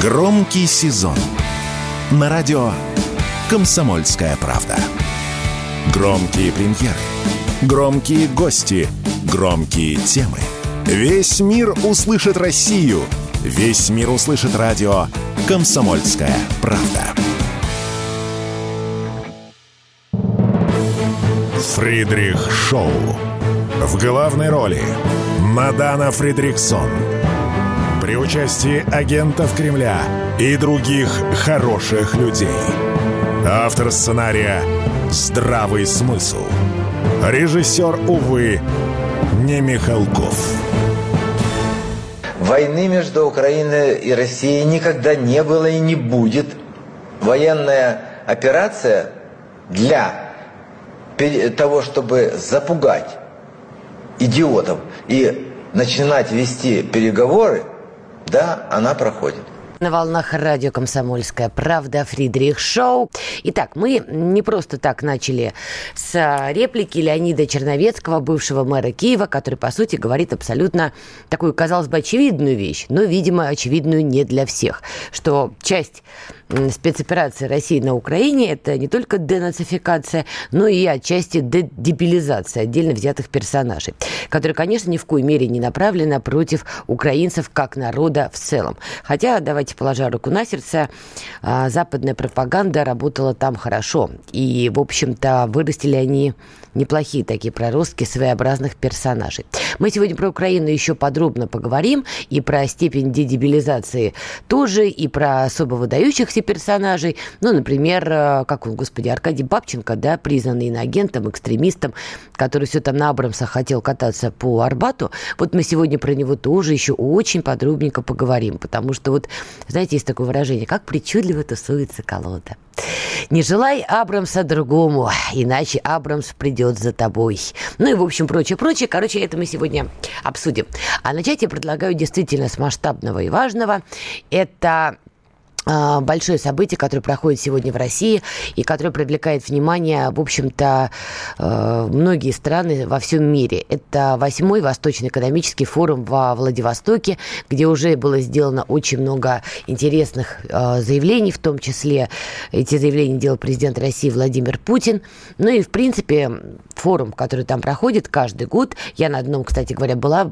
Громкий сезон на радио «Комсомольская правда». Громкие премьеры, громкие гости, громкие темы. Весь мир услышит Россию. Весь мир услышит радио «Комсомольская правда». Фридрих Шоу. В главной роли Мадана Фридрихсон. При участии агентов Кремля и других хороших людей. Автор сценария «Здравый смысл». Режиссер, увы, не Михалков. Войны между Украиной и Россией никогда не было и не будет. Военная операция для того, чтобы запугать идиотов и начинать вести переговоры, да, она проходит. На волнах радио «Комсомольская правда» Фридрих Шоу. Итак, мы не просто так начали с реплики Леонида Черновецкого, бывшего мэра Киева, который, по сути, говорит абсолютно такую, казалось бы, очевидную вещь, но, видимо, очевидную не для всех, что часть спецоперации России на Украине – это не только денацификация, но и отчасти дедебилизация отдельно взятых персонажей, которые, конечно, ни в коей мере не направлены против украинцев как народа в целом. Хотя, давайте положа руку на сердце, а, западная пропаганда работала там хорошо. И, в общем-то, вырастили они неплохие такие проростки своеобразных персонажей. Мы сегодня про Украину еще подробно поговорим, и про степень дедебилизации тоже, и про особо выдающихся персонажей. Ну, например, э, как он, господи, Аркадий Бабченко, да, признанный иноагентом, экстремистом, который все там на Абрамса хотел кататься по Арбату. Вот мы сегодня про него тоже еще очень подробненько поговорим, потому что вот, знаете, есть такое выражение, как причудливо тусуется колода. Не желай Абрамса другому, иначе Абрамс придет за тобой. Ну и, в общем, прочее, прочее. Короче, это мы сегодня обсудим. А начать я предлагаю действительно с масштабного и важного. Это большое событие, которое проходит сегодня в России и которое привлекает внимание, в общем-то, э, многие страны во всем мире. Это восьмой Восточный экономический форум во Владивостоке, где уже было сделано очень много интересных э, заявлений, в том числе эти заявления делал президент России Владимир Путин. Ну и, в принципе, форум, который там проходит каждый год, я на одном, кстати говоря, была,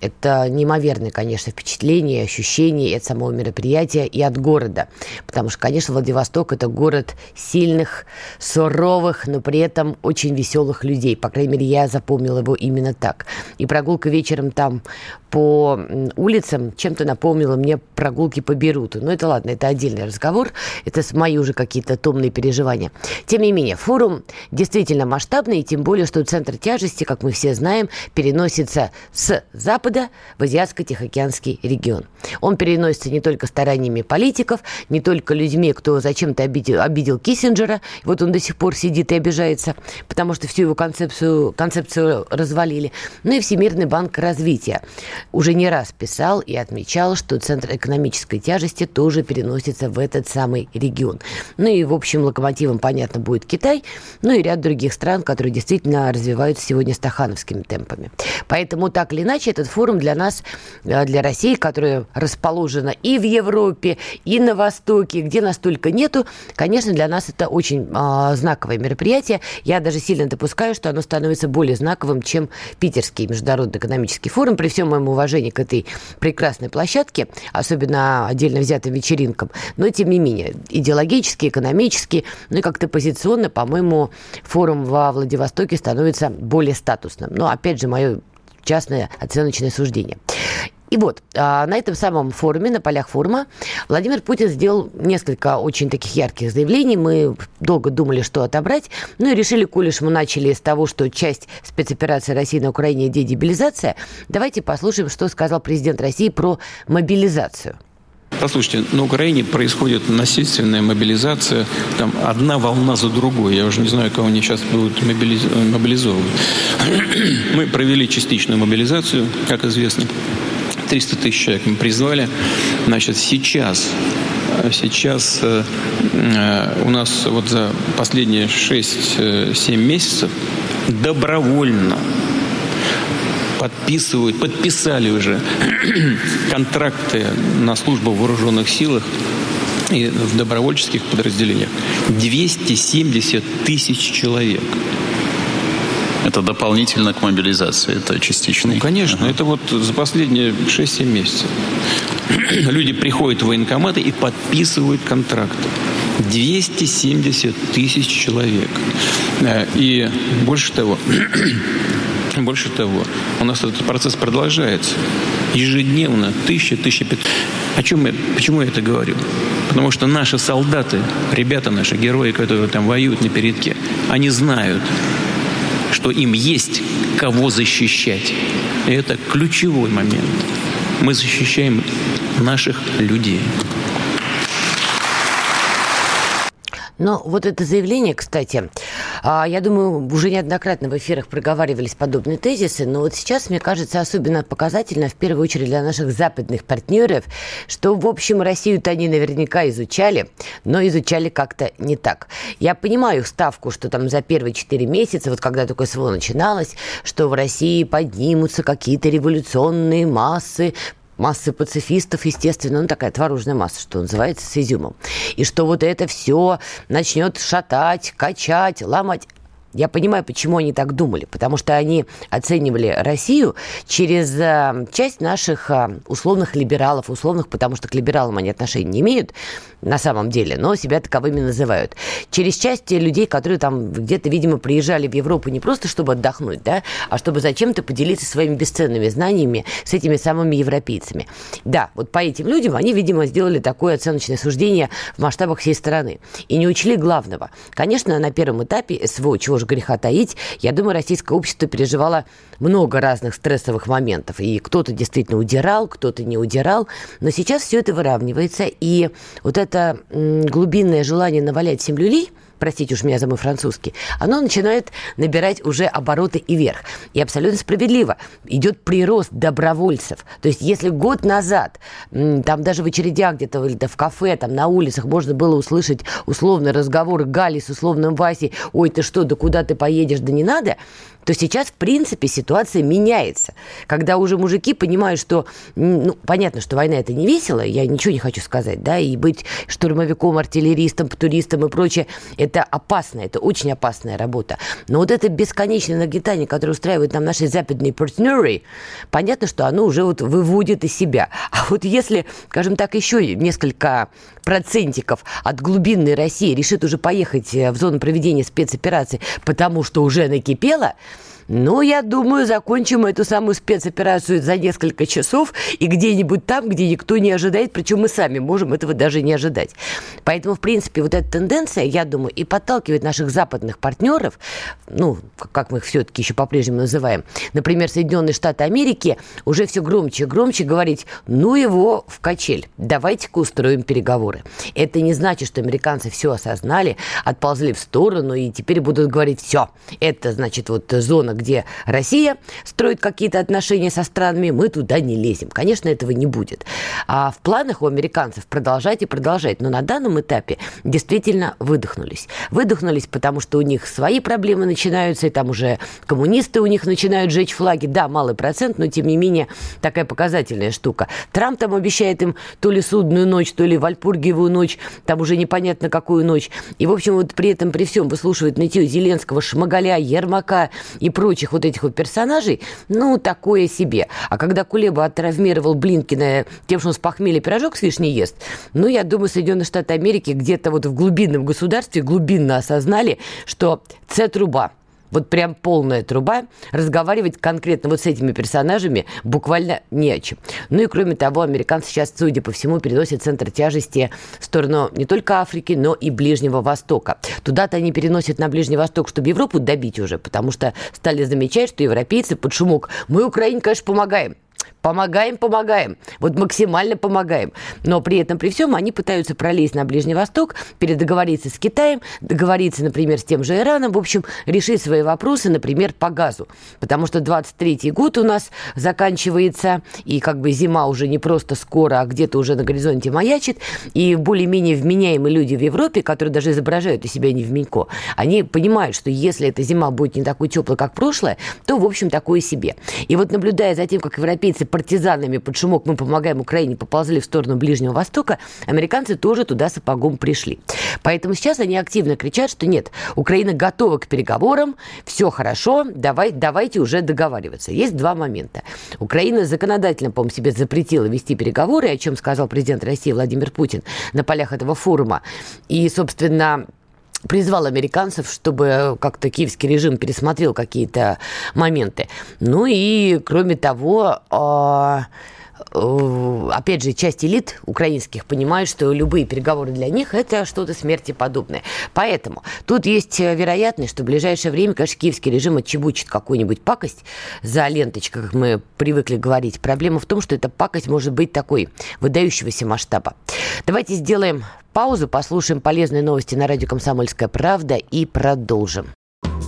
это неимоверное, конечно, впечатление, ощущение от самого мероприятия и от города. Потому что, конечно, Владивосток – это город сильных, суровых, но при этом очень веселых людей. По крайней мере, я запомнила его именно так. И прогулка вечером там по улицам чем-то напомнила мне прогулки по Беруту. Но это ладно, это отдельный разговор. Это мои уже какие-то томные переживания. Тем не менее, форум действительно масштабный, и тем более, что центр тяжести, как мы все знаем, переносится с запада в Азиатско-Тихоокеанский регион. Он переносится не только стараниями политиков, не только людьми, кто зачем-то обидел, обидел Киссинджера. Вот он до сих пор сидит и обижается, потому что всю его концепцию, концепцию развалили. Ну и Всемирный банк развития уже не раз писал и отмечал, что центр экономической тяжести тоже переносится в этот самый регион. Ну и, в общем, локомотивом, понятно, будет Китай, ну и ряд других стран, которые действительно развиваются сегодня стахановскими темпами. Поэтому, так или иначе, этот форум для нас, э, для России, которая расположена и в Европе, и на Востоке, где нас только нету. Конечно, для нас это очень э, знаковое мероприятие. Я даже сильно допускаю, что оно становится более знаковым, чем Питерский международный экономический форум. При всем моем уважении к этой прекрасной площадке, особенно отдельно взятым вечеринкам. Но, тем не менее, идеологически, экономически, ну и как-то позиционно, по-моему, форум во Владивостоке становится более статусным. Но, опять же, мое частное оценочное суждение. И вот, а, на этом самом форуме, на полях форума, Владимир Путин сделал несколько очень таких ярких заявлений. Мы долго думали, что отобрать, ну и решили, коль уж мы начали с того, что часть спецоперации России на Украине – дедебилизация, давайте послушаем, что сказал президент России про мобилизацию. Послушайте, на Украине происходит насильственная мобилизация, там одна волна за другой. Я уже не знаю, кого они сейчас будут мобилиз... мобилизовывать. Мы провели частичную мобилизацию, как известно. 300 тысяч человек мы призвали. Значит, сейчас Сейчас э, э, у нас вот за последние 6-7 месяцев добровольно подписывают, подписали уже контракты на службу в вооруженных силах и в добровольческих подразделениях 270 тысяч человек. Это дополнительно к мобилизации, это частично. Ну, конечно, ага. это вот за последние 6-7 месяцев. Люди приходят в военкоматы и подписывают контракты. 270 тысяч человек. Э, и больше того, больше того, у нас этот процесс продолжается. Ежедневно тысяча, тысяча пятьсот. О чем я, почему я это говорю? Потому что наши солдаты, ребята наши, герои, которые там воюют на передке, они знают, что им есть кого защищать. И это ключевой момент. Мы защищаем наших людей. Но вот это заявление, кстати, а, я думаю, уже неоднократно в эфирах проговаривались подобные тезисы, но вот сейчас, мне кажется, особенно показательно, в первую очередь для наших западных партнеров, что, в общем, Россию-то они наверняка изучали, но изучали как-то не так. Я понимаю ставку, что там за первые четыре месяца, вот когда такое СВО начиналось, что в России поднимутся какие-то революционные массы, массы пацифистов, естественно, ну такая творожная масса, что называется, с изюмом. И что вот это все начнет шатать, качать, ломать. Я понимаю, почему они так думали, потому что они оценивали Россию через э, часть наших э, условных либералов, условных, потому что к либералам они отношения не имеют на самом деле, но себя таковыми называют. Через часть людей, которые там где-то, видимо, приезжали в Европу не просто чтобы отдохнуть, да, а чтобы зачем-то поделиться своими бесценными знаниями с этими самыми европейцами. Да, вот по этим людям они, видимо, сделали такое оценочное суждение в масштабах всей страны и не учли главного. Конечно, на первом этапе СВО, чего уж греха таить, я думаю, российское общество переживало много разных стрессовых моментов. И кто-то действительно удирал, кто-то не удирал. Но сейчас все это выравнивается. И вот это глубинное желание навалять всем люлей – простите уж меня за мой французский, оно начинает набирать уже обороты и вверх. И абсолютно справедливо. Идет прирост добровольцев. То есть если год назад, там даже в очередях где-то или в кафе, там на улицах можно было услышать условный разговор Гали с условным Васей, ой, ты что, да куда ты поедешь, да не надо, то сейчас, в принципе, ситуация меняется. Когда уже мужики понимают, что, ну, понятно, что война это не весело, я ничего не хочу сказать, да, и быть штурмовиком, артиллеристом, туристом и прочее, опасно, это очень опасная работа. Но вот это бесконечное нагнетание, которое устраивают нам наши западные партнеры, понятно, что оно уже вот выводит из себя. А вот если, скажем так, еще несколько процентиков от глубинной России решит уже поехать в зону проведения спецоперации, потому что уже накипело – ну, я думаю, закончим эту самую спецоперацию за несколько часов и где-нибудь там, где никто не ожидает, причем мы сами можем этого даже не ожидать. Поэтому, в принципе, вот эта тенденция, я думаю, и подталкивает наших западных партнеров, ну, как мы их все-таки еще по-прежнему называем, например, Соединенные Штаты Америки, уже все громче и громче говорить, ну его в качель, давайте-ка устроим переговоры. Это не значит, что американцы все осознали, отползли в сторону и теперь будут говорить, все, это, значит, вот зона, где Россия строит какие-то отношения со странами, мы туда не лезем. Конечно, этого не будет. А в планах у американцев продолжать и продолжать. Но на данном этапе действительно выдохнулись. Выдохнулись, потому что у них свои проблемы начинаются, и там уже коммунисты у них начинают жечь флаги. Да, малый процент, но тем не менее такая показательная штука. Трамп там обещает им то ли судную ночь, то ли Вальпургиевую ночь, там уже непонятно какую ночь. И, в общем, вот при этом, при всем выслушивают нытье Зеленского, Шмагаля, Ермака и прочее прочих вот этих вот персонажей, ну, такое себе. А когда Кулеба оттравмировал Блинкина тем, что он с похмелья пирожок с вишней ест, ну, я думаю, Соединенные Штаты Америки где-то вот в глубинном государстве глубинно осознали, что С-труба – вот прям полная труба, разговаривать конкретно вот с этими персонажами буквально не о чем. Ну и кроме того, американцы сейчас, судя по всему, переносят центр тяжести в сторону не только Африки, но и Ближнего Востока. Туда-то они переносят на Ближний Восток, чтобы Европу добить уже, потому что стали замечать, что европейцы под шумок «Мы Украине, конечно, помогаем». Помогаем, помогаем. Вот максимально помогаем. Но при этом, при всем, они пытаются пролезть на Ближний Восток, передоговориться с Китаем, договориться, например, с тем же Ираном, в общем, решить свои вопросы, например, по газу. Потому что 23-й год у нас заканчивается, и как бы зима уже не просто скоро, а где-то уже на горизонте маячит, и более-менее вменяемые люди в Европе, которые даже изображают из себя невменько, они понимают, что если эта зима будет не такой теплой, как прошлое, то, в общем, такое себе. И вот наблюдая за тем, как европейцы партизанами под шумок «Мы помогаем Украине» поползли в сторону Ближнего Востока, американцы тоже туда сапогом пришли. Поэтому сейчас они активно кричат, что нет, Украина готова к переговорам, все хорошо, давай, давайте уже договариваться. Есть два момента. Украина законодательно, по-моему, себе запретила вести переговоры, о чем сказал президент России Владимир Путин на полях этого форума. И, собственно, призвал американцев, чтобы как-то киевский режим пересмотрел какие-то моменты. Ну и, кроме того, а, э, опять же, часть элит украинских понимают, что любые переговоры для них это что-то смерти подобное. Поэтому тут есть вероятность, что в ближайшее время, конечно, киевский режим отчебучит какую-нибудь пакость за ленточкой, как мы привыкли говорить. Проблема в том, что эта пакость может быть такой выдающегося масштаба. Давайте сделаем паузу, послушаем полезные новости на радио «Комсомольская правда» и продолжим.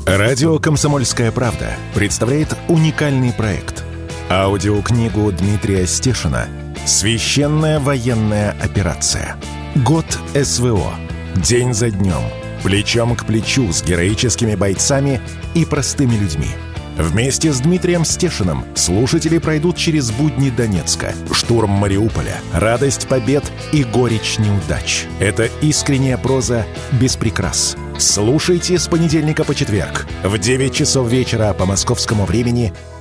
Радио «Комсомольская правда» представляет уникальный проект. Аудиокнигу Дмитрия Стешина «Священная военная операция. Год СВО. День за днем. Плечом к плечу с героическими бойцами и простыми людьми – Вместе с Дмитрием Стешиным слушатели пройдут через будни Донецка, штурм Мариуполя, радость побед и горечь неудач. Это искренняя проза без прикрас. Слушайте с понедельника по четверг в 9 часов вечера по московскому времени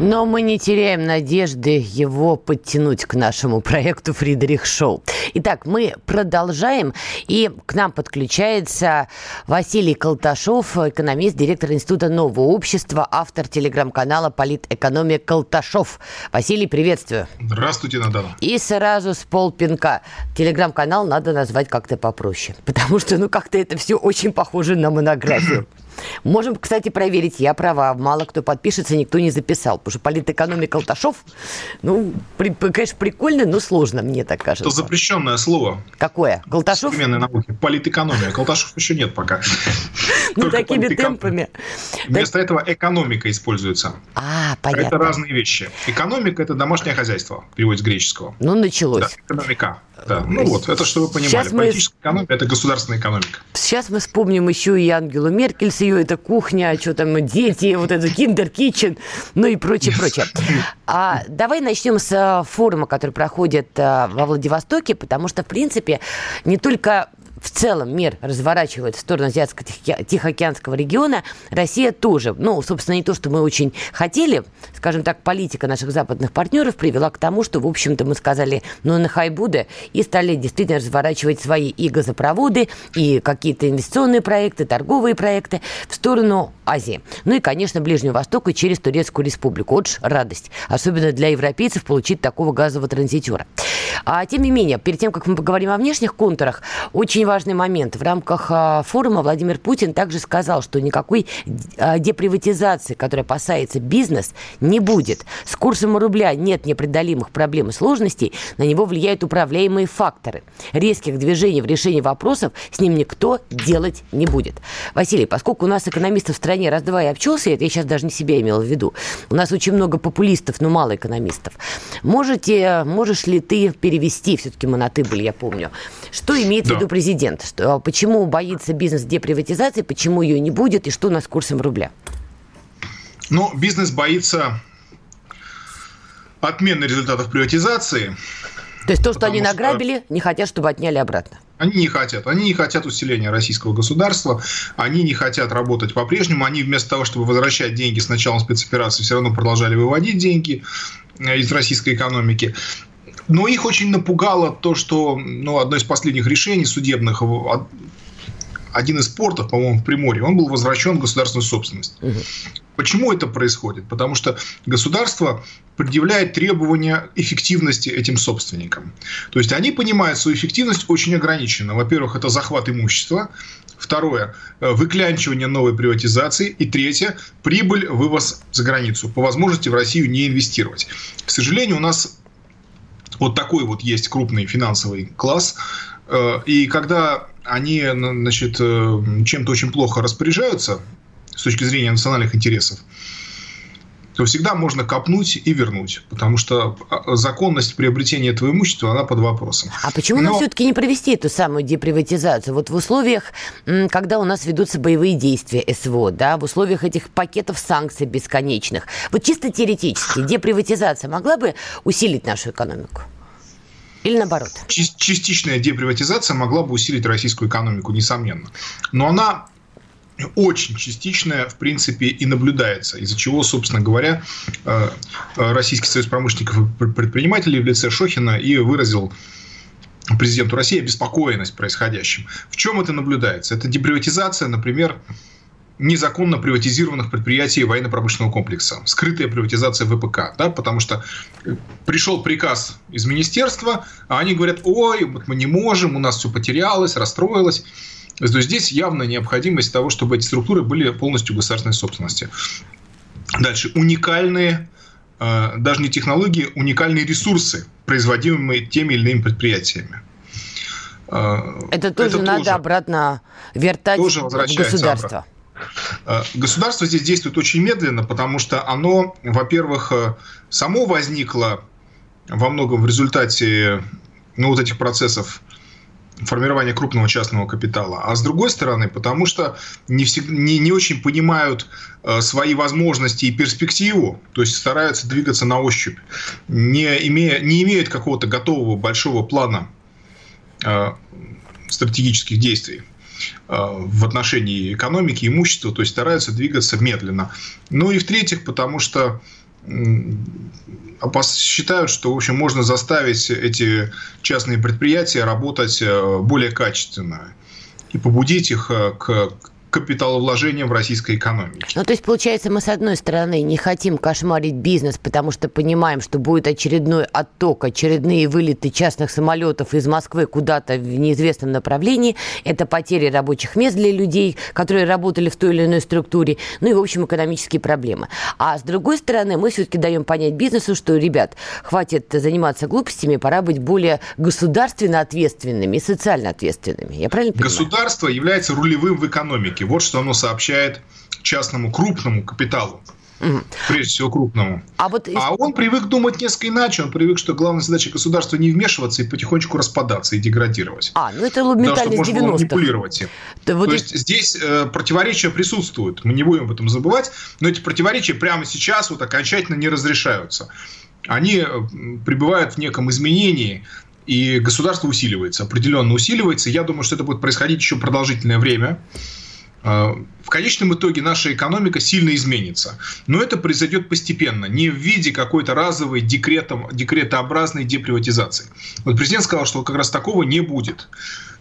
Но мы не теряем надежды его подтянуть к нашему проекту «Фридрих Шоу». Итак, мы продолжаем, и к нам подключается Василий Колташов, экономист, директор Института нового общества, автор телеграм-канала «Политэкономия Колташов». Василий, приветствую. Здравствуйте, Надана. И сразу с полпинка. Телеграм-канал надо назвать как-то попроще, потому что, ну, как-то это все очень похоже на монографию. Можем, кстати, проверить, я права. Мало кто подпишется, никто не записал. Потому что политэкономика Алташов, ну, при, конечно, прикольно, но сложно, мне так кажется. Это запрещенное слово. Какое? Колташов? Современной науки. Политэкономия. Колташов еще нет пока. Ну, такими темпами. Вместо этого экономика используется. А, понятно. Это разные вещи. Экономика – это домашнее хозяйство, переводится с греческого. Ну, началось. Экономика. Да, ну вот, это чтобы вы понимали. Сейчас Политическая мы... экономика – это государственная экономика. Сейчас мы вспомним еще и Ангелу Меркель с ее это кухня, что там, дети, вот это киндер китчен, ну и прочее, прочее. А давай начнем с э, форума, который проходит э, во Владивостоке, потому что, в принципе, не только в целом мир разворачивает в сторону Азиатско-Тихоокеанского региона, Россия тоже. Ну, собственно, не то, что мы очень хотели, скажем так, политика наших западных партнеров привела к тому, что, в общем-то, мы сказали, ну, на хайбуды, и стали действительно разворачивать свои и газопроводы, и какие-то инвестиционные проекты, торговые проекты в сторону Азии. Ну и, конечно, Ближнего Востока через Турецкую Республику. Вот радость, особенно для европейцев, получить такого газового транзитера. А тем не менее, перед тем, как мы поговорим о внешних контурах, очень важный момент. В рамках а, форума Владимир Путин также сказал, что никакой а, деприватизации, которая опасается бизнес, не будет. С курсом рубля нет непреодолимых проблем и сложностей, на него влияют управляемые факторы. Резких движений в решении вопросов с ним никто делать не будет. Василий, поскольку у нас экономистов в стране раз-два и обчелся, это я сейчас даже не себя имела в виду, у нас очень много популистов, но мало экономистов. Можете, можешь ли ты перевести, все-таки мы на «ты» были, я помню, что имеет да. в виду президент? Что, почему боится бизнес деприватизации, почему ее не будет и что у нас с курсом рубля? Ну, бизнес боится отмены результатов приватизации. То есть то, что они награбили, что... не хотят, чтобы отняли обратно? Они не хотят. Они не хотят усиления российского государства. Они не хотят работать по-прежнему. Они вместо того, чтобы возвращать деньги с началом спецоперации, все равно продолжали выводить деньги э, из российской экономики. Но их очень напугало то, что ну, одно из последних решений судебных один из портов, по-моему, в Приморье, он был возвращен в государственную собственность. Угу. Почему это происходит? Потому что государство предъявляет требования эффективности этим собственникам. То есть они понимают свою эффективность очень ограниченно. Во-первых, это захват имущества. Второе – выклянчивание новой приватизации. И третье – прибыль, вывоз за границу. По возможности в Россию не инвестировать. К сожалению, у нас вот такой вот есть крупный финансовый класс. Э, и когда они значит, э, чем-то очень плохо распоряжаются с точки зрения национальных интересов, то всегда можно копнуть и вернуть, потому что а, законность приобретения этого имущества, она под вопросом. А почему Но... нам все-таки не провести эту самую деприватизацию? Вот в условиях, когда у нас ведутся боевые действия СВО, да, в условиях этих пакетов санкций бесконечных, вот чисто теоретически деприватизация могла бы усилить нашу экономику? Или наоборот? Частичная деприватизация могла бы усилить российскую экономику, несомненно. Но она очень частичная, в принципе, и наблюдается, из-за чего, собственно говоря, э, э, Российский союз промышленников и предпринимателей в лице Шохина и выразил президенту России обеспокоенность происходящим. В чем это наблюдается? Это деприватизация, например, незаконно приватизированных предприятий военно-промышленного комплекса, скрытая приватизация ВПК, да, потому что пришел приказ из министерства, а они говорят, ой, вот мы не можем, у нас все потерялось, расстроилось. То есть здесь явная необходимость того, чтобы эти структуры были полностью государственной собственности. Дальше. Уникальные, э, даже не технологии, уникальные ресурсы, производимые теми или иными предприятиями. Э, это тоже это надо тоже, обратно вертать тоже в государство. Обратно. Э, государство здесь действует очень медленно, потому что оно, во-первых, само возникло во многом в результате ну, вот этих процессов формирования крупного частного капитала, а с другой стороны, потому что не, всегда, не, не очень понимают э, свои возможности и перспективу, то есть стараются двигаться на ощупь, не, имея, не имеют какого-то готового большого плана э, стратегических действий. Э, в отношении экономики, имущества, то есть стараются двигаться медленно. Ну и в-третьих, потому что считают, что в общем, можно заставить эти частные предприятия работать э, более качественно и побудить их э, к капиталовложением в российской экономике. Ну, то есть, получается, мы, с одной стороны, не хотим кошмарить бизнес, потому что понимаем, что будет очередной отток, очередные вылеты частных самолетов из Москвы куда-то в неизвестном направлении. Это потери рабочих мест для людей, которые работали в той или иной структуре. Ну и, в общем, экономические проблемы. А с другой стороны, мы все-таки даем понять бизнесу, что, ребят, хватит заниматься глупостями, пора быть более государственно ответственными и социально ответственными. Я правильно понимаю? Государство является рулевым в экономике рынке. Вот что оно сообщает частному крупному капиталу. Угу. Прежде всего крупному. А, вот... а он привык думать несколько иначе. Он привык, что главная задача государства не вмешиваться и потихонечку распадаться и деградировать. А, ну это ментальность 90-х. манипулировать им. Да, вот То и... есть здесь э, противоречия присутствуют. Мы не будем об этом забывать. Но эти противоречия прямо сейчас вот окончательно не разрешаются. Они э, пребывают в неком изменении и государство усиливается, определенно усиливается. Я думаю, что это будет происходить еще продолжительное время. А, в конечном итоге наша экономика сильно изменится. Но это произойдет постепенно, не в виде какой-то разовой декретом, декретообразной деприватизации. Вот президент сказал, что как раз такого не будет.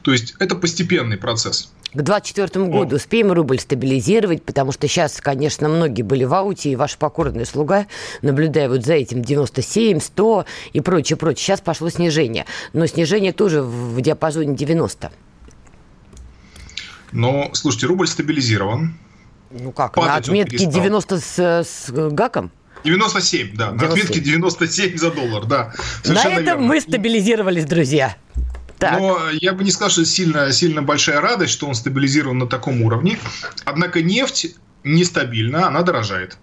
То есть это постепенный процесс. К 2024 году успеем рубль стабилизировать, потому что сейчас, конечно, многие были в ауте, и ваш покорный слуга, наблюдая вот за этим 97, 100 и прочее, прочее. Сейчас пошло снижение, но снижение тоже в диапазоне 90. Но, слушайте, рубль стабилизирован. Ну как, Падать на отметке 90 с, с гаком? 97, да. 97. На отметке 97 за доллар, да. На этом верно. мы стабилизировались, друзья. Так. Но я бы не сказал, что сильно, сильно большая радость, что он стабилизирован на таком уровне. Однако нефть нестабильна, она дорожает.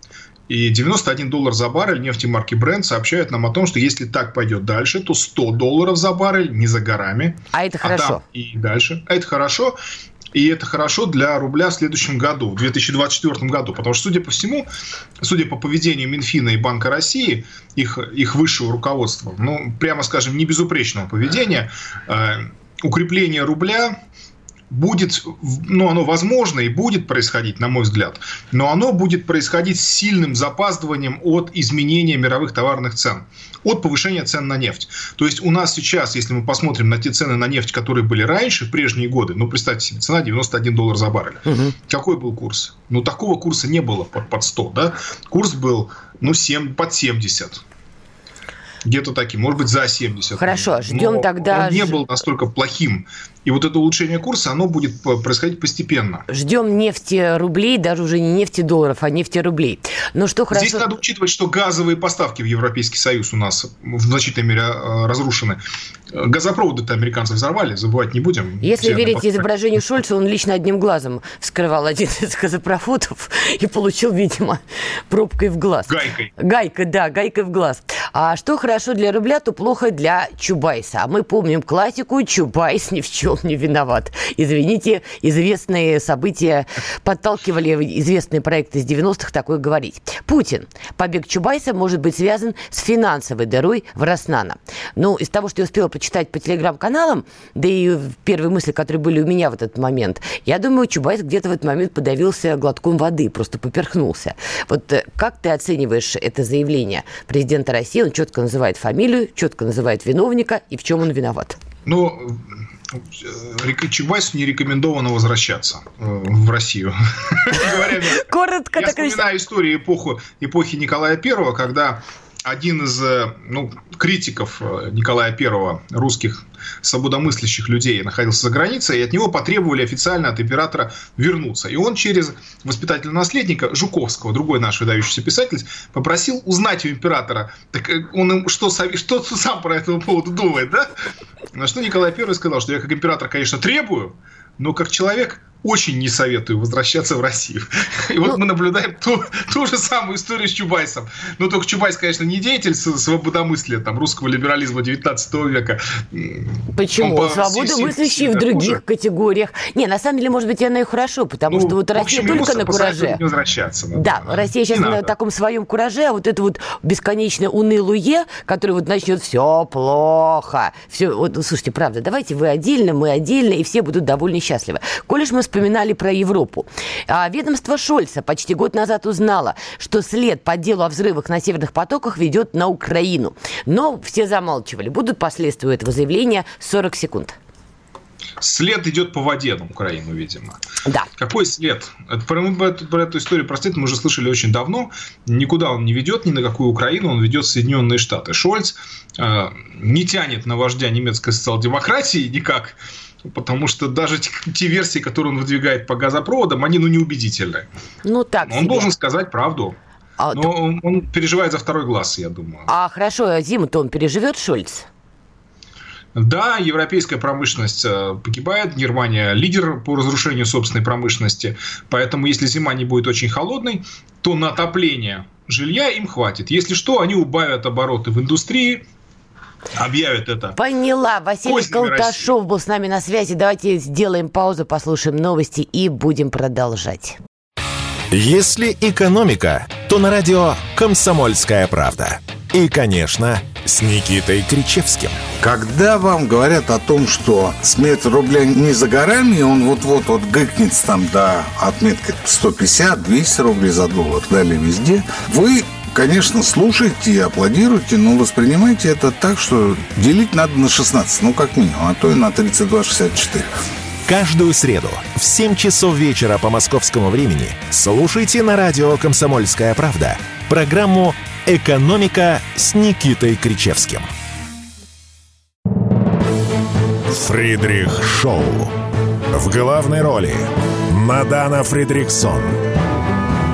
И 91 доллар за баррель нефти марки Brent сообщает нам о том, что если так пойдет дальше, то 100 долларов за баррель не за горами. А это хорошо. А там и дальше. А это хорошо. И это хорошо для рубля в следующем году, в 2024 году. Потому что, судя по всему, судя по поведению Минфина и Банка России, их, их высшего руководства, ну, прямо скажем, не безупречного поведения, э, укрепление рубля будет, ну, оно возможно и будет происходить, на мой взгляд, но оно будет происходить с сильным запаздыванием от изменения мировых товарных цен, от повышения цен на нефть. То есть у нас сейчас, если мы посмотрим на те цены на нефть, которые были раньше, в прежние годы, ну, представьте себе, цена 91 доллар за баррель. Угу. Какой был курс? Ну, такого курса не было под, под 100, да? Курс был, ну, 7, под 70 где-то таким, может быть, за 70. Хорошо, ждем Но тогда... Он не был настолько плохим. И вот это улучшение курса, оно будет происходить постепенно. Ждем нефти рублей, даже уже не нефти долларов, а нефти рублей. Но что хорошо... Здесь надо учитывать, что газовые поставки в Европейский Союз у нас в значительной мере а, разрушены. Газопроводы-то американцы взорвали, забывать не будем. Если верить изображению Шольца, он лично одним глазом вскрывал один из газопроводов и получил, видимо, пробкой в глаз. Гайкой. Гайкой, да, гайкой в глаз. А что хорошо для рубля, то плохо для Чубайса. А мы помним классику «Чубайс ни в чем он не виноват. Извините, известные события подталкивали известные проекты из 90-х такое говорить. Путин. Побег Чубайса может быть связан с финансовой дырой в Роснано. Ну, из того, что я успела почитать по телеграм-каналам, да и первые мысли, которые были у меня в этот момент, я думаю, Чубайс где-то в этот момент подавился глотком воды, просто поперхнулся. Вот э, как ты оцениваешь это заявление президента России? Он четко называет фамилию, четко называет виновника и в чем он виноват. Ну, Чубайсу не рекомендовано возвращаться э, в Россию. Коротко. Я вспоминаю историю эпохи Николая Первого, когда один из э, ну, критиков э, Николая Первого, русских свободомыслящих людей, находился за границей, и от него потребовали официально от императора вернуться. И он через воспитательного наследника Жуковского, другой наш выдающийся писатель, попросил узнать у императора, так э, он им что, что сам про этого поводу думает, да? На что Николай Первый сказал, что я как император, конечно, требую, но как человек очень не советую возвращаться в Россию. И вот ну, мы наблюдаем ту, ту же самую историю с Чубайсом. Но только Чубайс, конечно, не деятель свободомыслия там, русского либерализма 19 века. Почему? Свободомыслящие в других хуже. категориях. Не, на самом деле, может быть, оно и хорошо, потому ну, что вот Россия общем, только на кураже. Не возвращаться. Да, Россия сейчас на таком своем кураже, а вот это вот бесконечно унылуе, который вот начнет все плохо. Все, вот, слушайте, правда, давайте вы отдельно, мы отдельно, и все будут довольно счастливы. Коль мы вспоминали про Европу. А ведомство Шольца почти год назад узнало, что след по делу о взрывах на северных потоках ведет на Украину. Но все замалчивали. Будут последствия этого заявления 40 секунд. След идет по воде на Украину, видимо. Да. Какой след? Про, эту, про эту историю про след мы уже слышали очень давно. Никуда он не ведет, ни на какую Украину, он ведет Соединенные Штаты. Шольц э, не тянет на вождя немецкой социал-демократии никак потому что даже те, версии, которые он выдвигает по газопроводам, они ну неубедительны. Ну так. Он себе. должен сказать правду. А, Но так... он, он переживает за второй глаз, я думаю. А хорошо, а зиму-то он переживет, Шольц? Да, европейская промышленность э, погибает, Германия лидер по разрушению собственной промышленности, поэтому если зима не будет очень холодной, то на отопление жилья им хватит. Если что, они убавят обороты в индустрии, объявят это. Поняла. Василий Колташов России. был с нами на связи. Давайте сделаем паузу, послушаем новости и будем продолжать. Если экономика, то на радио «Комсомольская правда». И, конечно, с Никитой Кричевским. Когда вам говорят о том, что смерть рубля не за горами, он вот-вот вот гыкнется там до отметки 150-200 рублей за доллар, далее везде, вы конечно, слушайте и аплодируйте, но воспринимайте это так, что делить надо на 16, ну, как минимум, а то и на 32,64. Каждую среду в 7 часов вечера по московскому времени слушайте на радио «Комсомольская правда» программу «Экономика» с Никитой Кричевским. Фридрих Шоу. В главной роли Мадана Фридриксон –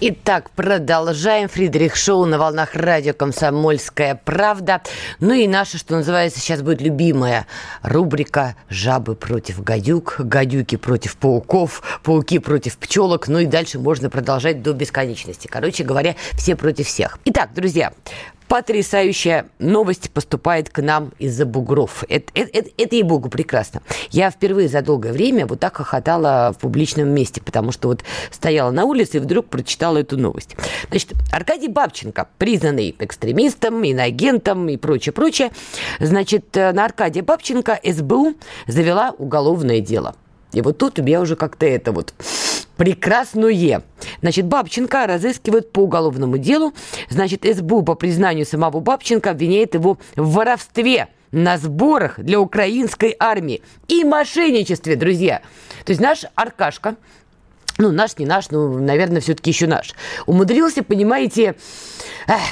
Итак, продолжаем. Фридрих Шоу на волнах радио «Комсомольская правда». Ну и наша, что называется, сейчас будет любимая рубрика «Жабы против гадюк», «Гадюки против пауков», «Пауки против пчелок». Ну и дальше можно продолжать до бесконечности. Короче говоря, все против всех. Итак, друзья, Потрясающая новость поступает к нам из-за бугров. Это, это, это, это ей-богу прекрасно. Я впервые за долгое время вот так хохотала в публичном месте, потому что вот стояла на улице и вдруг прочитала эту новость. Значит, Аркадий Бабченко, признанный экстремистом, иноагентом и прочее, прочее, значит, э, на Аркадия Бабченко СБУ завела уголовное дело. И вот тут меня уже как-то это вот прекрасное. Значит, Бабченко разыскивают по уголовному делу. Значит, СБУ по признанию самого Бабченко обвиняет его в воровстве на сборах для украинской армии и мошенничестве, друзья. То есть наш Аркашка, ну, наш, не наш, ну, наверное, все-таки еще наш, умудрился, понимаете,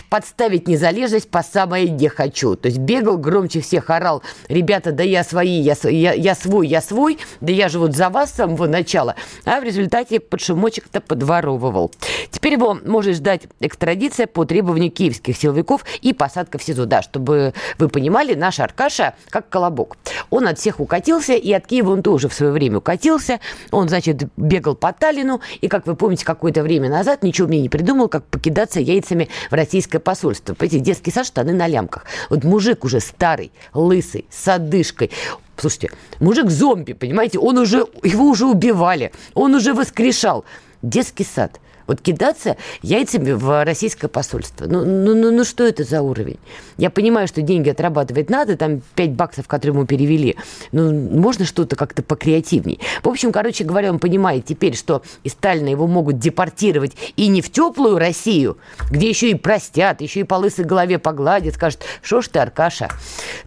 подставить незалежность по самое не хочу. То есть бегал, громче всех орал, ребята, да я свои, я, я, я свой, я свой, да я же вот за вас с самого начала. А в результате под шумочек-то подворовывал. Теперь его может ждать экстрадиция по требованию киевских силовиков и посадка в СИЗО. Да, чтобы вы понимали, наш Аркаша как колобок. Он от всех укатился, и от Киева он тоже в свое время укатился. Он, значит, бегал по Таллину, и, как вы помните, какое-то время назад ничего мне не придумал, как покидаться яйцами в российское посольство. Понимаете, детский сад, штаны на лямках. Вот мужик уже старый, лысый, с одышкой. Слушайте, мужик зомби, понимаете, он уже, его уже убивали, он уже воскрешал. Детский сад – вот кидаться яйцами в российское посольство. Ну, ну, ну, ну что это за уровень? Я понимаю, что деньги отрабатывать надо, там 5 баксов, которые ему перевели. Ну, можно что-то как-то покреативней. В общем, короче говоря, он понимает теперь, что из Сталина его могут депортировать и не в теплую Россию, где еще и простят, еще и по лысой голове погладят, скажут, что ж ты, Аркаша,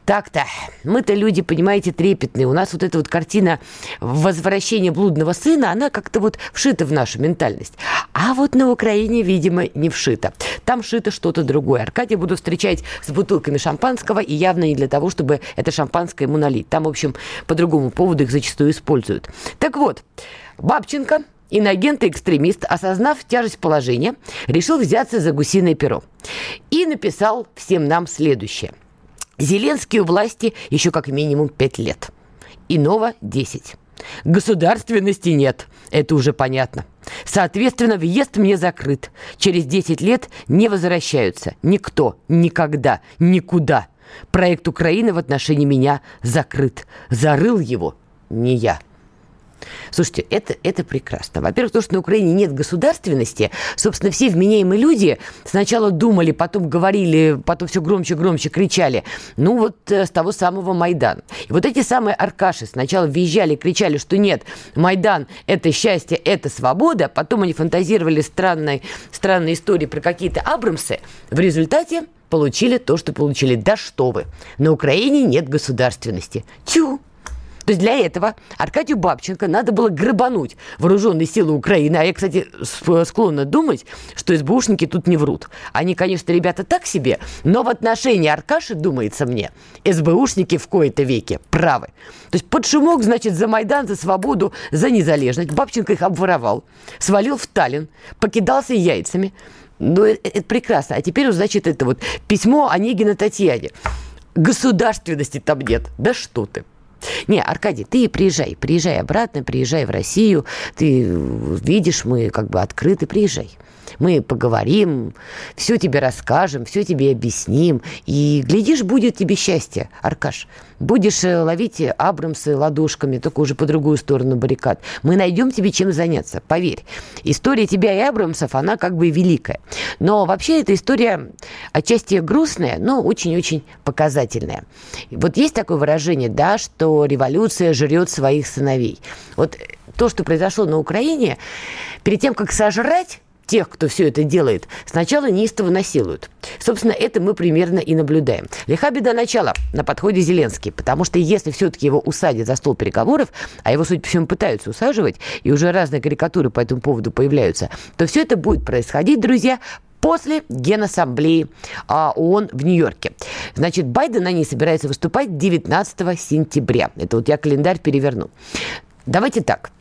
так-то, мы-то люди, понимаете, трепетные. У нас вот эта вот картина возвращения блудного сына, она как-то вот вшита в нашу ментальность. А а вот на Украине, видимо, не вшито. Там шито что-то другое. Аркадий буду встречать с бутылками шампанского, и явно не для того, чтобы это шампанское ему налить. Там, в общем, по другому поводу их зачастую используют. Так вот, Бабченко, иноагент и экстремист, осознав тяжесть положения, решил взяться за гусиное перо. И написал всем нам следующее. Зеленский у власти еще как минимум пять лет. Иного – десять. Государственности нет, это уже понятно. Соответственно, въезд мне закрыт. Через 10 лет не возвращаются никто, никогда, никуда. Проект Украины в отношении меня закрыт. Зарыл его не я. Слушайте, это, это прекрасно. Во-первых, то, что на Украине нет государственности, собственно, все вменяемые люди сначала думали, потом говорили, потом все громче, громче кричали. Ну, вот э, с того самого Майдана. И вот эти самые аркаши сначала визжали, кричали, что нет, Майдан – это счастье, это свобода. Потом они фантазировали странной, странные истории про какие-то Абрамсы. В результате получили то, что получили. Да что вы! На Украине нет государственности. Тю! То есть для этого Аркадию Бабченко надо было грабануть вооруженные силы Украины. А я, кстати, склонна думать, что СБУшники тут не врут. Они, конечно, ребята так себе, но в отношении Аркаши, думается мне, СБУшники в кои-то веке правы. То есть под шумок, значит, за Майдан, за свободу, за незалежность. Бабченко их обворовал, свалил в Таллин, покидался яйцами. Ну, это, это прекрасно. А теперь, значит, это вот письмо Онегина Татьяне. Государственности там нет. Да что ты. Не, Аркадий, ты приезжай, приезжай обратно, приезжай в Россию, ты видишь, мы как бы открыты, приезжай. Мы поговорим, все тебе расскажем, все тебе объясним. И, глядишь, будет тебе счастье, Аркаш. Будешь э, ловить Абрамсы ладошками, только уже по другую сторону баррикад. Мы найдем тебе чем заняться, поверь. История тебя и Абрамсов, она как бы великая. Но вообще эта история отчасти грустная, но очень-очень показательная. Вот есть такое выражение, да, что революция жрет своих сыновей. Вот то, что произошло на Украине, перед тем, как сожрать тех, кто все это делает, сначала неистово насилуют. Собственно, это мы примерно и наблюдаем. Лиха беда начала на подходе Зеленский, потому что если все-таки его усадят за стол переговоров, а его, судя по всему, пытаются усаживать, и уже разные карикатуры по этому поводу появляются, то все это будет происходить, друзья, после Генассамблеи а, ООН в Нью-Йорке. Значит, Байден на ней собирается выступать 19 сентября. Это вот я календарь переверну. Давайте так.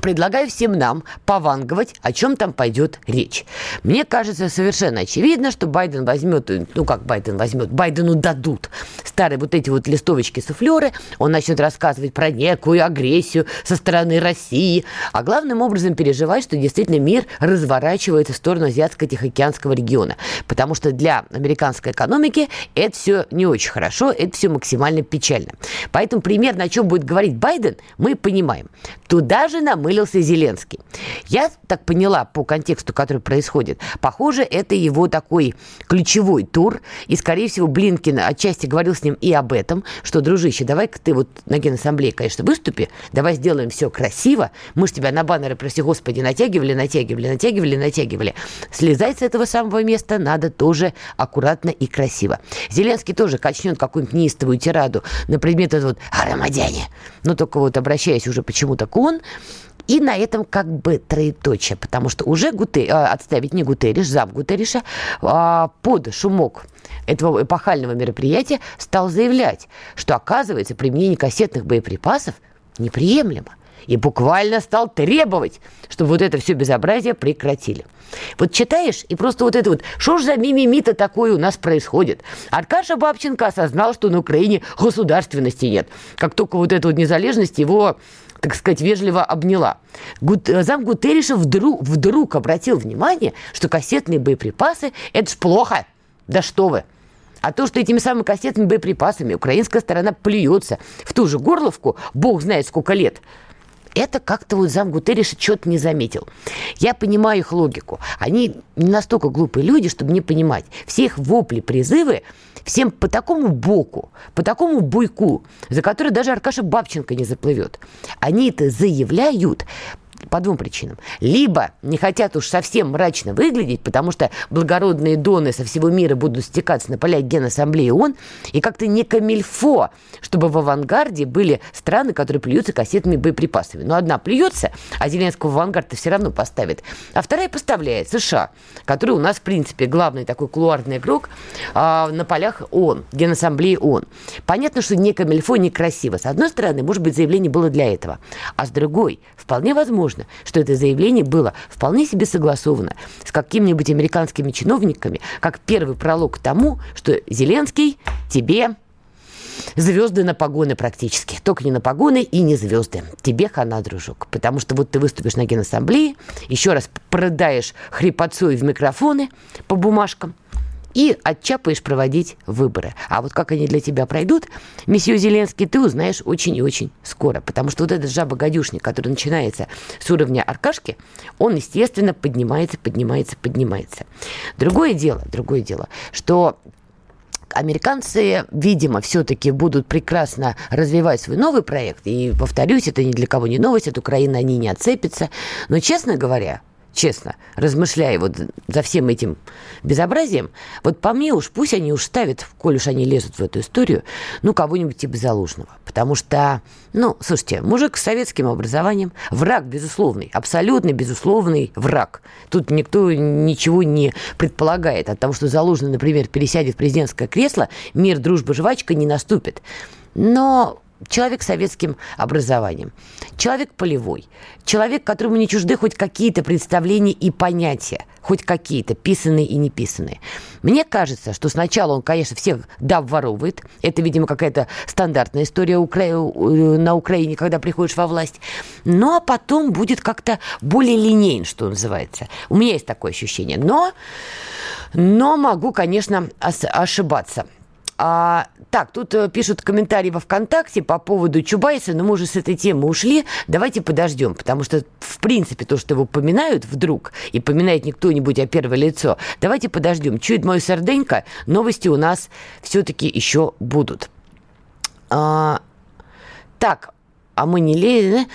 Предлагаю всем нам пованговать, о чем там пойдет речь. Мне кажется совершенно очевидно, что Байден возьмет, ну как Байден возьмет, Байдену дадут старые вот эти вот листовочки-суфлеры, он начнет рассказывать про некую агрессию со стороны России, а главным образом переживать, что действительно мир разворачивается в сторону Азиатско-Тихоокеанского региона. Потому что для американской экономики это все не очень хорошо, это все максимально печально. Поэтому примерно о чем будет говорить Байден, мы понимаем. Туда же нам намылился Зеленский. Я так поняла по контексту, который происходит, похоже, это его такой ключевой тур, и, скорее всего, Блинкин отчасти говорил с ним и об этом, что, дружище, давай-ка ты вот на Генассамблее, конечно, выступи, давай сделаем все красиво, мы же тебя на баннеры, прости господи, натягивали, натягивали, натягивали, натягивали. Слезать с этого самого места надо тоже аккуратно и красиво. Зеленский тоже качнет какую-нибудь неистовую тираду на предмет этого вот «Арамадяне». Но только вот обращаясь уже почему-то к он, и на этом как бы троеточие, потому что уже Гуте, а, отставить не Гутерриш, зам Гутерриша, а, под шумок этого эпохального мероприятия стал заявлять, что, оказывается, применение кассетных боеприпасов неприемлемо. И буквально стал требовать, чтобы вот это все безобразие прекратили. Вот читаешь, и просто вот это вот, что ж за мимими-то такое у нас происходит? Аркаша Бабченко осознал, что на Украине государственности нет. Как только вот эта вот незалежность его так сказать, вежливо обняла. Гут, э, зам Гутерриша вдруг, вдруг обратил внимание, что кассетные боеприпасы – это ж плохо. Да что вы! А то, что этими самыми кассетными боеприпасами украинская сторона плюется в ту же горловку, бог знает сколько лет, это как-то вот зам Гутерриша что-то не заметил. Я понимаю их логику. Они не настолько глупые люди, чтобы не понимать. Все их вопли, призывы – всем по такому боку, по такому буйку, за который даже Аркаша Бабченко не заплывет. Они это заявляют по двум причинам. Либо не хотят уж совсем мрачно выглядеть, потому что благородные доны со всего мира будут стекаться на поля Генассамблеи ООН, и как-то не камильфо, чтобы в авангарде были страны, которые плюются кассетными боеприпасами. Но одна плюется, а Зеленского в авангард все равно поставит, а вторая поставляет США, который у нас, в принципе, главный такой кулуарный игрок а, на полях ООН, Генассамблеи ООН. Понятно, что не камильфо, некрасиво. С одной стороны, может быть, заявление было для этого, а с другой, вполне возможно, возможно, что это заявление было вполне себе согласовано с какими-нибудь американскими чиновниками, как первый пролог к тому, что Зеленский тебе звезды на погоны практически. Только не на погоны и не звезды. Тебе хана, дружок. Потому что вот ты выступишь на Генассамблее, еще раз продаешь хрипотцой в микрофоны по бумажкам, и отчапаешь проводить выборы. А вот как они для тебя пройдут, месье Зеленский, ты узнаешь очень и очень скоро. Потому что вот этот жаба-гадюшник, который начинается с уровня Аркашки, он, естественно, поднимается, поднимается, поднимается. Другое дело, другое дело, что американцы, видимо, все-таки будут прекрасно развивать свой новый проект. И, повторюсь, это ни для кого не новость, от Украины они не отцепятся. Но, честно говоря, честно, размышляя вот за всем этим безобразием, вот по мне уж пусть они уж ставят, коль уж они лезут в эту историю, ну, кого-нибудь типа Залужного. Потому что, ну, слушайте, мужик с советским образованием, враг безусловный, абсолютно безусловный враг. Тут никто ничего не предполагает. От того, что Залужный, например, пересядет в президентское кресло, мир, дружба, жвачка не наступит. Но человек с советским образованием, человек полевой, человек, которому не чужды хоть какие-то представления и понятия, хоть какие-то, писанные и не писанные. Мне кажется, что сначала он, конечно, всех да обворовывает. Это, видимо, какая-то стандартная история Укра... Э, на Украине, когда приходишь во власть. Ну, а потом будет как-то более линейно, что называется. У меня есть такое ощущение. Но, но могу, конечно, ошибаться. А, так, тут э, пишут комментарии во ВКонтакте по поводу Чубайса, но мы уже с этой темы ушли. Давайте подождем, потому что, в принципе, то, что его поминают вдруг, и поминает не кто-нибудь, а первое лицо, давайте подождем. Чует мой серденько, новости у нас все-таки еще будут. А, так, а мы не лезем.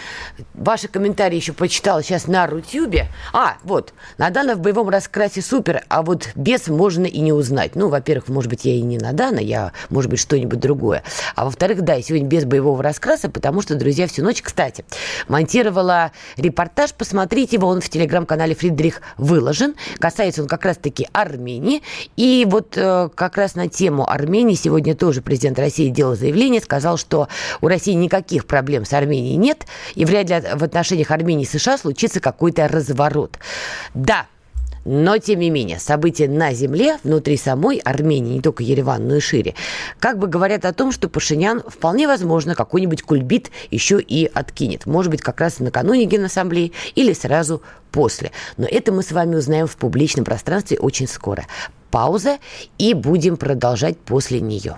Ваши комментарии еще почитала сейчас на Рутюбе. А, вот, Надана в боевом раскрасе супер, а вот без можно и не узнать. Ну, во-первых, может быть, я и не Надана, я, может быть, что-нибудь другое. А во-вторых, да, сегодня без боевого раскраса, потому что, друзья, всю ночь, кстати, монтировала репортаж, посмотрите его, он в телеграм-канале Фридрих выложен. Касается он как раз-таки Армении. И вот э, как раз на тему Армении сегодня тоже президент России делал заявление, сказал, что у России никаких проблем с Арменией нет, и вряд ли в отношениях Армении и США случится какой-то разворот. Да, но, тем не менее, события на земле, внутри самой Армении, не только Ереван, но и шире, как бы говорят о том, что Пашинян вполне возможно какой-нибудь кульбит еще и откинет. Может быть, как раз накануне Генассамблеи или сразу после. Но это мы с вами узнаем в публичном пространстве очень скоро. Пауза, и будем продолжать после нее.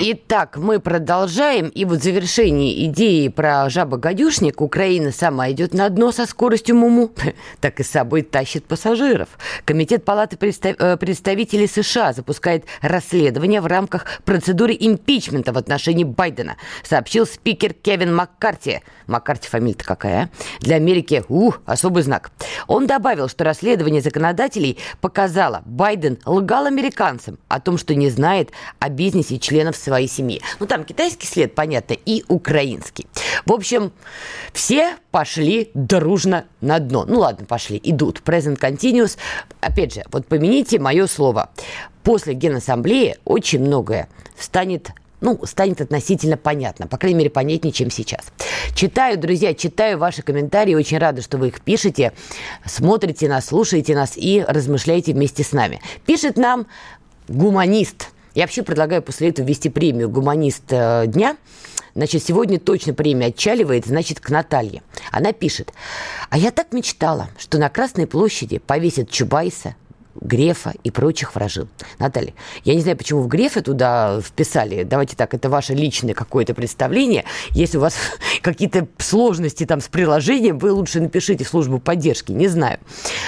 Итак, мы продолжаем. И вот в завершении идеи про жаба-гадюшник Украина сама идет на дно со скоростью муму, так и с собой тащит пассажиров. Комитет Палаты э, представителей США запускает расследование в рамках процедуры импичмента в отношении Байдена, сообщил спикер Кевин Маккарти. Маккарти фамилия-то какая, а? Для Америки, ух, особый знак. Он добавил, что расследование законодателей показало, Байден лгал американцам о том, что не знает о бизнесе членов своей семьи. Ну, там китайский след, понятно, и украинский. В общем, все пошли дружно на дно. Ну, ладно, пошли, идут. Present continuous. Опять же, вот помяните мое слово. После Генассамблеи очень многое станет ну, станет относительно понятно. По крайней мере, понятнее, чем сейчас. Читаю, друзья, читаю ваши комментарии. Очень рада, что вы их пишете. Смотрите нас, слушаете нас и размышляете вместе с нами. Пишет нам гуманист – я вообще предлагаю после этого ввести премию «Гуманист э, дня». Значит, сегодня точно премия отчаливает, значит, к Наталье. Она пишет. А я так мечтала, что на Красной площади повесят Чубайса, Грефа и прочих вражин. Наталья, я не знаю, почему в Грефа туда вписали. Давайте так, это ваше личное какое-то представление. Если у вас какие-то сложности там с приложением, вы лучше напишите в службу поддержки, не знаю.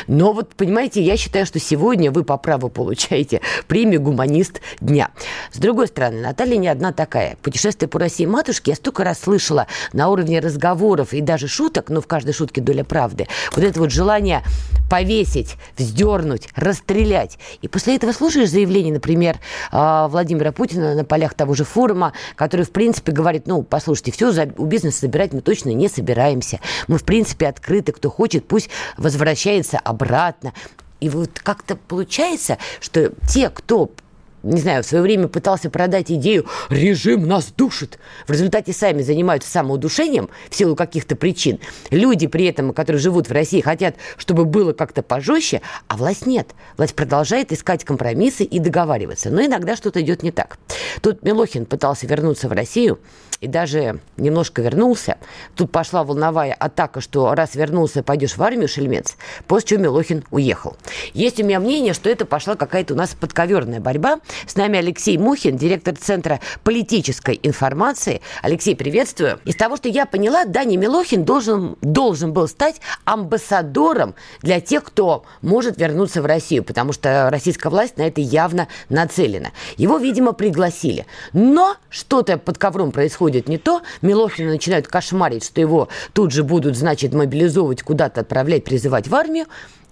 Но вот, понимаете, я считаю, что сегодня вы по праву получаете премию «Гуманист дня». С другой стороны, Наталья не одна такая. Путешествие по России матушки я столько раз слышала на уровне разговоров и даже шуток, но в каждой шутке доля правды. Вот это вот желание повесить, вздернуть, расстрелять. И после этого слушаешь заявление, например, а, Владимира Путина на полях того же форума, который, в принципе, говорит, ну, послушайте, все у бизнеса собирать мы точно не собираемся. Мы, в принципе, открыты. Кто хочет, пусть возвращается обратно. И вот как-то получается, что те, кто не знаю, в свое время пытался продать идею «режим нас душит». В результате сами занимаются самоудушением в силу каких-то причин. Люди при этом, которые живут в России, хотят, чтобы было как-то пожестче, а власть нет. Власть продолжает искать компромиссы и договариваться. Но иногда что-то идет не так. Тут Милохин пытался вернуться в Россию и даже немножко вернулся. Тут пошла волновая атака, что раз вернулся, пойдешь в армию, шельмец. После чего Милохин уехал. Есть у меня мнение, что это пошла какая-то у нас подковерная борьба – с нами Алексей Мухин, директор Центра политической информации. Алексей, приветствую. Из того, что я поняла, Дани Милохин должен, должен был стать амбассадором для тех, кто может вернуться в Россию, потому что российская власть на это явно нацелена. Его, видимо, пригласили. Но что-то под ковром происходит не то. Милохина начинают кошмарить, что его тут же будут, значит, мобилизовывать, куда-то отправлять, призывать в армию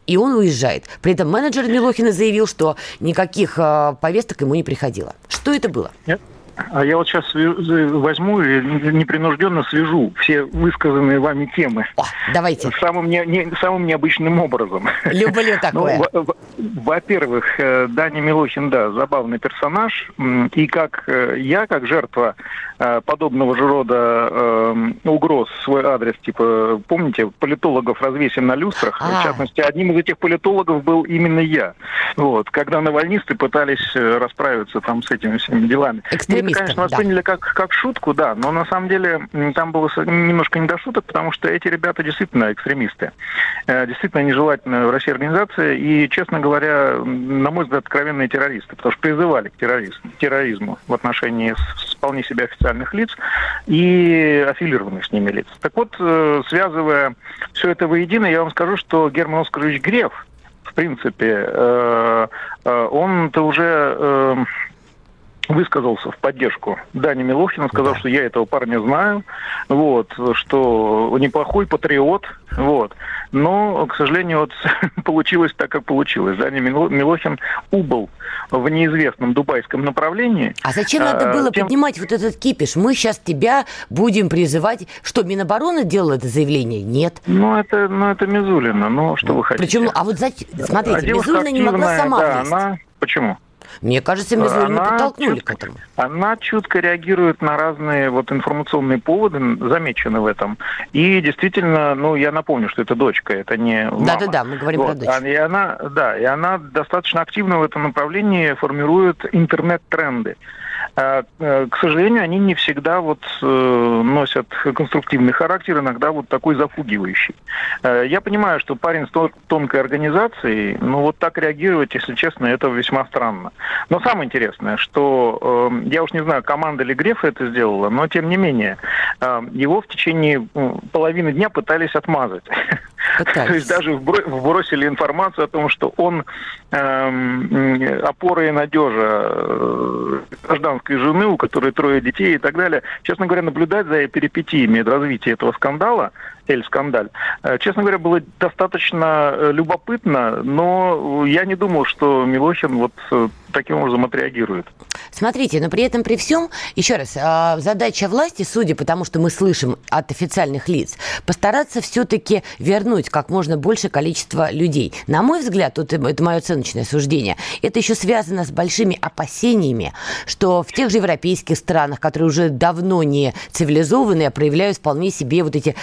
и он уезжает. При этом менеджер Милохина заявил, что никаких э, повесток ему не приходило. Что это было? Нет. А я вот сейчас возьму и непринужденно свяжу все высказанные вами темы. О, давайте. Самым, не, не, самым необычным образом. Люблю такое. Ну, во-первых, э, Даня Милохин, да, забавный персонаж. И как э, я, как жертва э, подобного же рода угроз в свой адрес, типа, помните, политологов развесим на люстрах. А-а-а. В частности, одним из этих политологов был именно я. Вот, когда навальнисты пытались расправиться там с этими всеми делами. Экстремисты это, конечно, восприняли да. как, как шутку, да, но на самом деле там было немножко не до шуток, потому что эти ребята действительно экстремисты. Э, действительно нежелательная в России организация и, честно говоря, на мой взгляд, откровенные террористы, потому что призывали к терроризму, терроризму в отношении вполне себе официальных лиц и аффилированных с ними лиц. Так вот, э, связывая все это воедино, я вам скажу, что Герман Оскарович Греф, в принципе, э, он-то уже высказался в поддержку Дани Милохина, сказал, да. что я этого парня знаю, вот, что неплохой патриот, вот. Но, к сожалению, вот получилось так, как получилось. Дани Милохин убыл в неизвестном дубайском направлении. А зачем а, надо было тем... поднимать вот этот кипиш? Мы сейчас тебя будем призывать. Что, Минобороны делало это заявление? Нет. Ну, это, ну, это Мизулина. Ну, что вы хотите. Причем, а вот за... смотрите, а Мизулина не могла сама да, она... Почему? Мне кажется, Мизулину подтолкнули чутко, к этому. Она чутко реагирует на разные вот информационные поводы, замечены в этом. И действительно, ну, я напомню, что это дочка, это не мама. Да-да-да, мы говорим вот. про дочь. А, и она, да, и она достаточно активно в этом направлении формирует интернет-тренды. А, э, к сожалению, они не всегда вот э, носят конструктивный характер, иногда вот такой запугивающий. Э, я понимаю, что парень с тонкой организацией, ну вот так реагировать, если честно, это весьма странно. Но самое интересное, что я уж не знаю, команда ли Грефа это сделала, но тем не менее, его в течение половины дня пытались отмазать. Пытались. То есть даже вбросили информацию о том, что он эм, опора и надежа гражданской жены, у которой трое детей и так далее. Честно говоря, наблюдать за перипетиями развития этого скандала, Эль-скандаль, э, честно говоря, было достаточно э, любопытно, но я не думал, что Милохин вот э, таким образом отреагирует. Смотрите, но при этом при всем, еще раз, а, задача власти, судя по тому, что мы слышим от официальных лиц, постараться все-таки вернуть как можно больше количество людей. На мой взгляд, вот это мое оценочное суждение, это еще связано с большими опасениями, что в тех же европейских странах, которые уже давно не цивилизованные, а проявляют вполне себе вот эти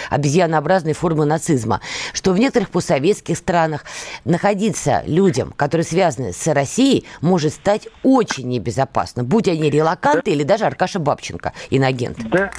обезьянообразные формы нацизма, что в некоторых постсоветских странах находиться людям, которые связаны с Россией, может стать очень небезопасно, будь они релаканты да. или даже Аркаша Бабченко, инагент. Да,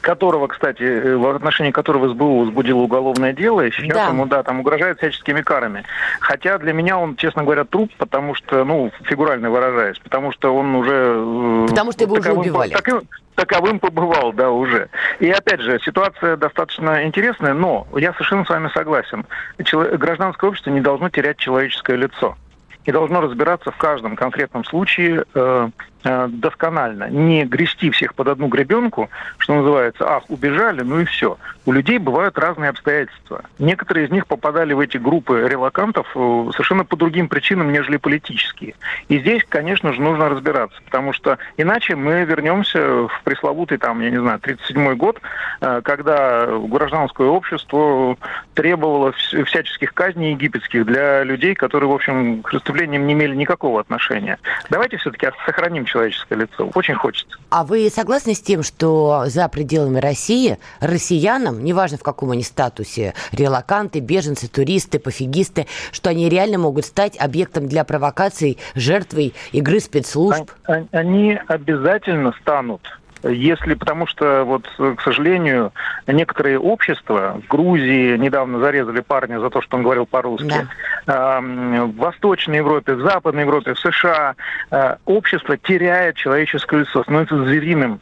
которого, кстати, э, в отношении которого СБУ возбудило уголовное дело, и сейчас да. ему, да, там угрожают всяческими карами. Хотя для меня он, честно говоря, труп, потому что, ну, фигурально выражаясь, потому что он уже... Э, потому что его уже убивали. Таковым, таковым побывал, да, уже. И опять же, ситуация достаточно интересная, но я совершенно с вами согласен. Гражданское общество не должно терять человеческое лицо и должно разбираться в каждом конкретном случае Э, досконально, не грести всех под одну гребенку, что называется, ах, убежали, ну и все. У людей бывают разные обстоятельства. Некоторые из них попадали в эти группы релакантов э, совершенно по другим причинам, нежели политические. И здесь, конечно же, нужно разбираться, потому что иначе мы вернемся в пресловутый, там, я не знаю, 37-й год, э, когда гражданское общество требовало всяческих казней египетских для людей, которые, в общем, к преступлениям не имели никакого отношения. Давайте все-таки сохраним человеческое лицо. Очень хочется. А вы согласны с тем, что за пределами России россиянам, неважно в каком они статусе, релаканты, беженцы, туристы, пофигисты, что они реально могут стать объектом для провокаций, жертвой игры спецслужб? А, они обязательно станут если, потому что, вот, к сожалению, некоторые общества, в Грузии недавно зарезали парня за то, что он говорил по-русски, да. в Восточной Европе, в Западной Европе, в США, э, общество теряет человеческое лицо, становится звериным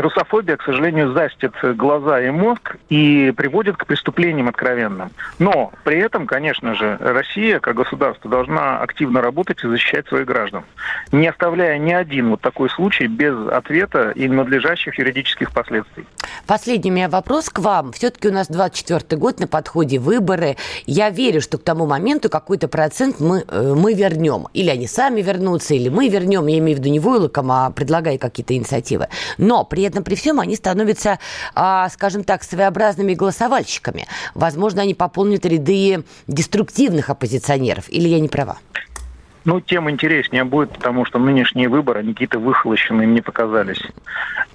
русофобия, к сожалению, застит глаза и мозг и приводит к преступлениям откровенным. Но при этом, конечно же, Россия как государство должна активно работать и защищать своих граждан, не оставляя ни один вот такой случай без ответа и надлежащих юридических последствий. Последний у меня вопрос к вам. Все-таки у нас 24 год, на подходе выборы. Я верю, что к тому моменту какой-то процент мы, э, мы вернем. Или они сами вернутся, или мы вернем. Я имею в виду не войлоком, а предлагая какие-то инициативы. Но при этом, при всем, они становятся, а, скажем так, своеобразными голосовальщиками. Возможно, они пополнят ряды деструктивных оппозиционеров. Или я не права? Ну, тем интереснее будет, потому что нынешние выборы, они какие-то выхолощенные мне показались.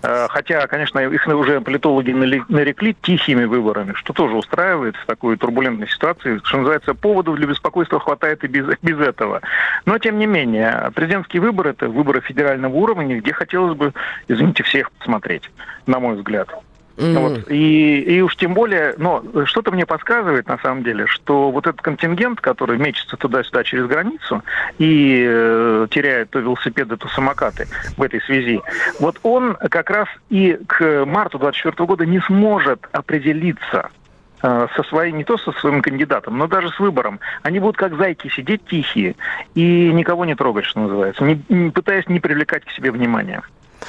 Э, хотя, конечно, их уже политологи нарекли тихими выборами, что тоже устраивает в такой турбулентной ситуации. Что называется, поводов для беспокойства хватает и без, без этого. Но, тем не менее, президентские выборы – это выборы федерального уровня, где хотелось бы, извините, всех посмотреть, на мой взгляд. Mm. Вот. И, и уж тем более, но что-то мне подсказывает, на самом деле, что вот этот контингент, который мечется туда-сюда через границу и э, теряет то велосипеды, то самокаты в этой связи, вот он как раз и к марту 2024 года не сможет определиться э, со своим, не то со своим кандидатом, но даже с выбором. Они будут как зайки сидеть тихие и никого не трогать, что называется, не, не пытаясь не привлекать к себе внимания.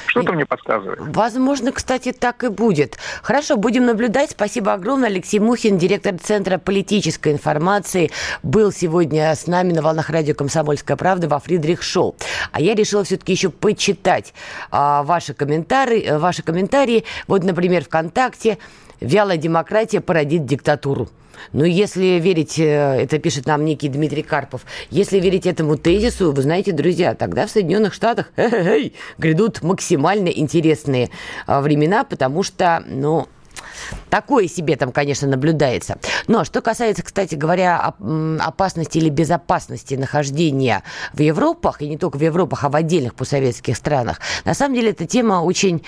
Что-то мне подсказывает. Возможно, кстати, так и будет. Хорошо, будем наблюдать. Спасибо огромное. Алексей Мухин, директор Центра политической информации, был сегодня с нами на волнах радио «Комсомольская правда» во Фридрих Шоу. А я решила все-таки еще почитать а, ваши, комментарии, ваши комментарии. Вот, например, ВКонтакте «Вялая демократия породит диктатуру». Но если верить, э, это пишет нам некий Дмитрий Карпов, если верить этому тезису, вы знаете, друзья, тогда в Соединенных Штатах грядут максимально интересные а, времена, потому что, ну, Такое себе там, конечно, наблюдается. Но что касается, кстати говоря, опасности или безопасности нахождения в Европах, и не только в Европах, а в отдельных постсоветских странах, на самом деле эта тема очень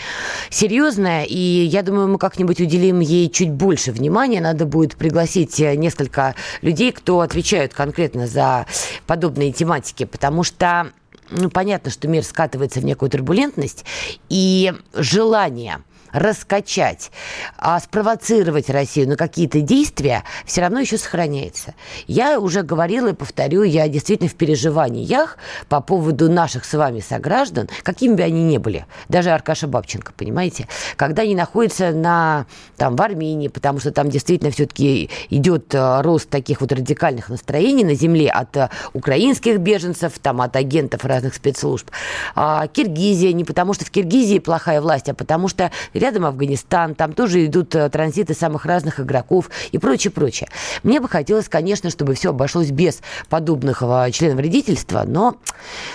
серьезная, и я думаю, мы как-нибудь уделим ей чуть больше внимания. Надо будет пригласить э, несколько людей, кто отвечают конкретно за подобные тематики, потому что ну, понятно, что мир скатывается в некую турбулентность, и желание – раскачать, а спровоцировать Россию на какие-то действия, все равно еще сохраняется. Я уже говорила и повторю, я действительно в переживаниях по поводу наших с вами сограждан, какими бы они ни были, даже Аркаша Бабченко, понимаете, когда они находятся на, там, в Армении, потому что там действительно все-таки идет э, рост таких вот радикальных настроений на земле от э, украинских беженцев, там, от агентов разных спецслужб. А Киргизия не потому, что в Киргизии плохая власть, а потому что рядом Афганистан, там тоже идут э, транзиты самых разных игроков и прочее, прочее. Мне бы хотелось, конечно, чтобы все обошлось без подобных членов вредительства, но,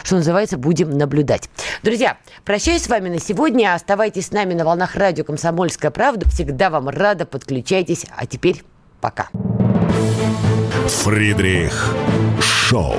что называется, будем наблюдать. Друзья, прощаюсь с вами на сегодня. Оставайтесь с нами на волнах радио «Комсомольская правда». Всегда вам рада. Подключайтесь. А теперь пока. Фридрих Шоу.